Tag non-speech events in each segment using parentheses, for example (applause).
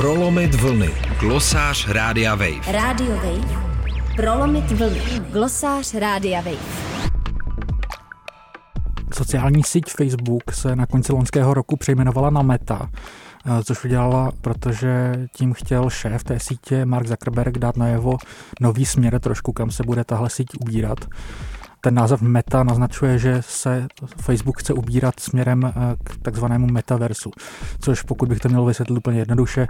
Prolomit vlny. Glosář Rádia Wave. Radio Wave. Prolomit vlny. Glosář Rádia Wave. Sociální síť Facebook se na konci loňského roku přejmenovala na Meta, eh, což udělala, protože tím chtěl šéf té sítě Mark Zuckerberg dát najevo nový směr trošku, kam se bude tahle síť ubírat. Ten název Meta naznačuje, že se Facebook chce ubírat směrem eh, k takzvanému metaversu, což pokud bych to měl vysvětlit úplně jednoduše,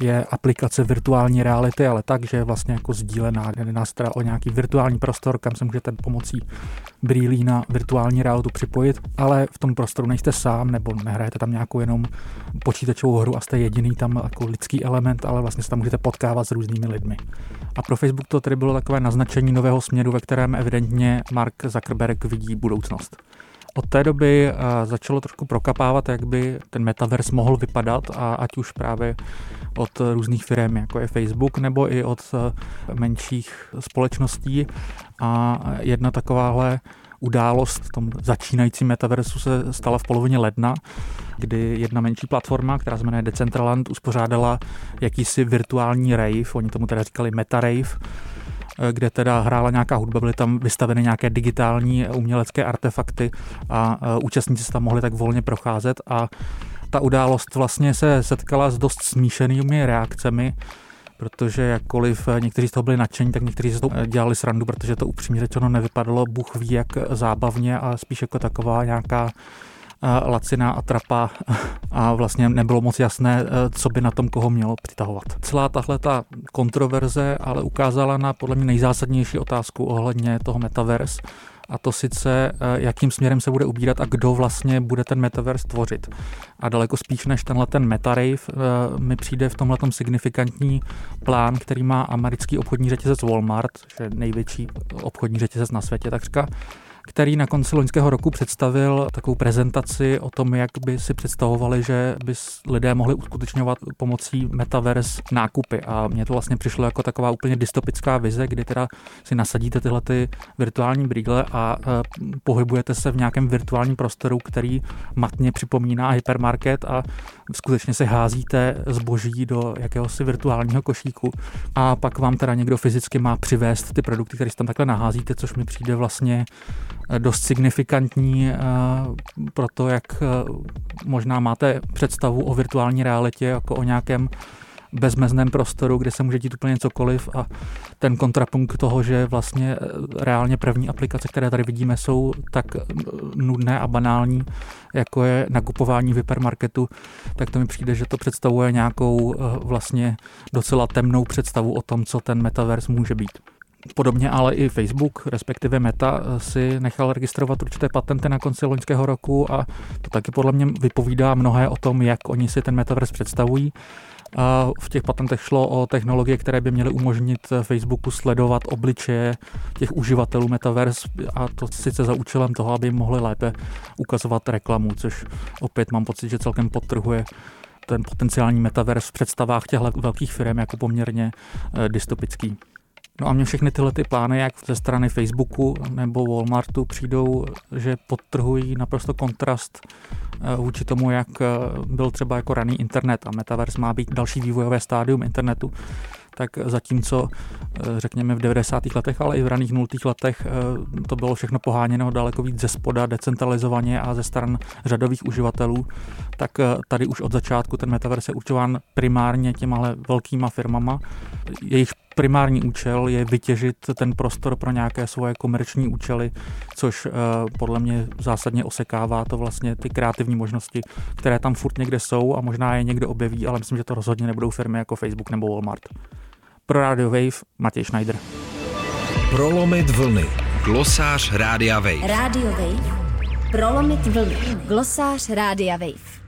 je aplikace virtuální reality, ale tak, že je vlastně jako sdílená. Teda o nějaký virtuální prostor, kam se můžete pomocí brýlí na virtuální realitu připojit, ale v tom prostoru nejste sám, nebo nehrajete tam nějakou jenom počítačovou hru a jste jediný tam jako lidský element, ale vlastně se tam můžete potkávat s různými lidmi. A pro Facebook to tedy bylo takové naznačení nového směru, ve kterém evidentně Mark Zuckerberg vidí budoucnost. Od té doby eh, začalo trošku prokapávat, jak by ten metaverse mohl vypadat a ať už právě od různých firm, jako je Facebook, nebo i od eh, menších společností. A jedna takováhle událost v tom začínajícím metaversu se stala v polovině ledna, kdy jedna menší platforma, která se jmenuje Decentraland, uspořádala jakýsi virtuální rave, oni tomu teda říkali meta rave, kde teda hrála nějaká hudba, byly tam vystaveny nějaké digitální umělecké artefakty a účastníci se tam mohli tak volně procházet a ta událost vlastně se setkala s dost smíšenými reakcemi, protože jakkoliv někteří z toho byli nadšení, tak někteří z toho dělali srandu, protože to upřímně řečeno nevypadalo, Bůh ví jak zábavně a spíš jako taková nějaká laciná atrapa (laughs) a vlastně nebylo moc jasné, co by na tom koho mělo přitahovat. Celá tahle ta kontroverze ale ukázala na podle mě nejzásadnější otázku ohledně toho metaverse, a to sice, jakým směrem se bude ubírat a kdo vlastně bude ten metaverse tvořit. A daleko spíš než tenhle ten metarave mi přijde v tomhle signifikantní plán, který má americký obchodní řetězec Walmart, že největší obchodní řetězec na světě takřka, který na konci loňského roku představil takovou prezentaci o tom, jak by si představovali, že by lidé mohli uskutečňovat pomocí metaverse nákupy. A mně to vlastně přišlo jako taková úplně dystopická vize, kdy teda si nasadíte tyhle ty virtuální brýle a e, pohybujete se v nějakém virtuálním prostoru, který matně připomíná hypermarket a skutečně se házíte zboží do jakéhosi virtuálního košíku a pak vám teda někdo fyzicky má přivést ty produkty, které tam takhle naházíte, což mi přijde vlastně dost signifikantní eh, pro to, jak eh, možná máte představu o virtuální realitě jako o nějakém bezmezném prostoru, kde se může dít úplně cokoliv a ten kontrapunkt toho, že vlastně eh, reálně první aplikace, které tady vidíme, jsou tak nudné a banální, jako je nakupování v hypermarketu, tak to mi přijde, že to představuje nějakou vlastně docela temnou představu o tom, co ten metaverse může být. Podobně ale i Facebook, respektive Meta, si nechal registrovat určité patenty na konci loňského roku a to taky podle mě vypovídá mnohé o tom, jak oni si ten metaverse představují. A v těch patentech šlo o technologie, které by měly umožnit Facebooku sledovat obličeje těch uživatelů metaverse a to sice za účelem toho, aby jim mohli lépe ukazovat reklamu, což opět mám pocit, že celkem podtrhuje ten potenciální metaverse v představách těch velkých firm jako poměrně eh, dystopický. No a mě všechny tyhle ty plány, jak ze strany Facebooku nebo Walmartu přijdou, že podtrhují naprosto kontrast eh, vůči tomu, jak eh, byl třeba jako raný internet a metaverse má být další vývojové stádium internetu, tak zatímco eh, řekněme v 90. letech, ale i v raných 0. letech to bylo všechno poháněno daleko víc ze spoda, decentralizovaně a ze stran řadových uživatelů, tak tady už od začátku ten metaverse je určován primárně těma velkýma firmama, jejich primární účel je vytěžit ten prostor pro nějaké svoje komerční účely, což eh, podle mě zásadně osekává to vlastně ty kreativní možnosti, které tam furt někde jsou a možná je někdo objeví, ale myslím, že to rozhodně nebudou firmy jako Facebook nebo Walmart. Pro Radio Wave Matěj Schneider. Prolomit vlny. Glosář Rádia Wave. Radio Wave. Prolomit vlny. Glosář Rádia Wave.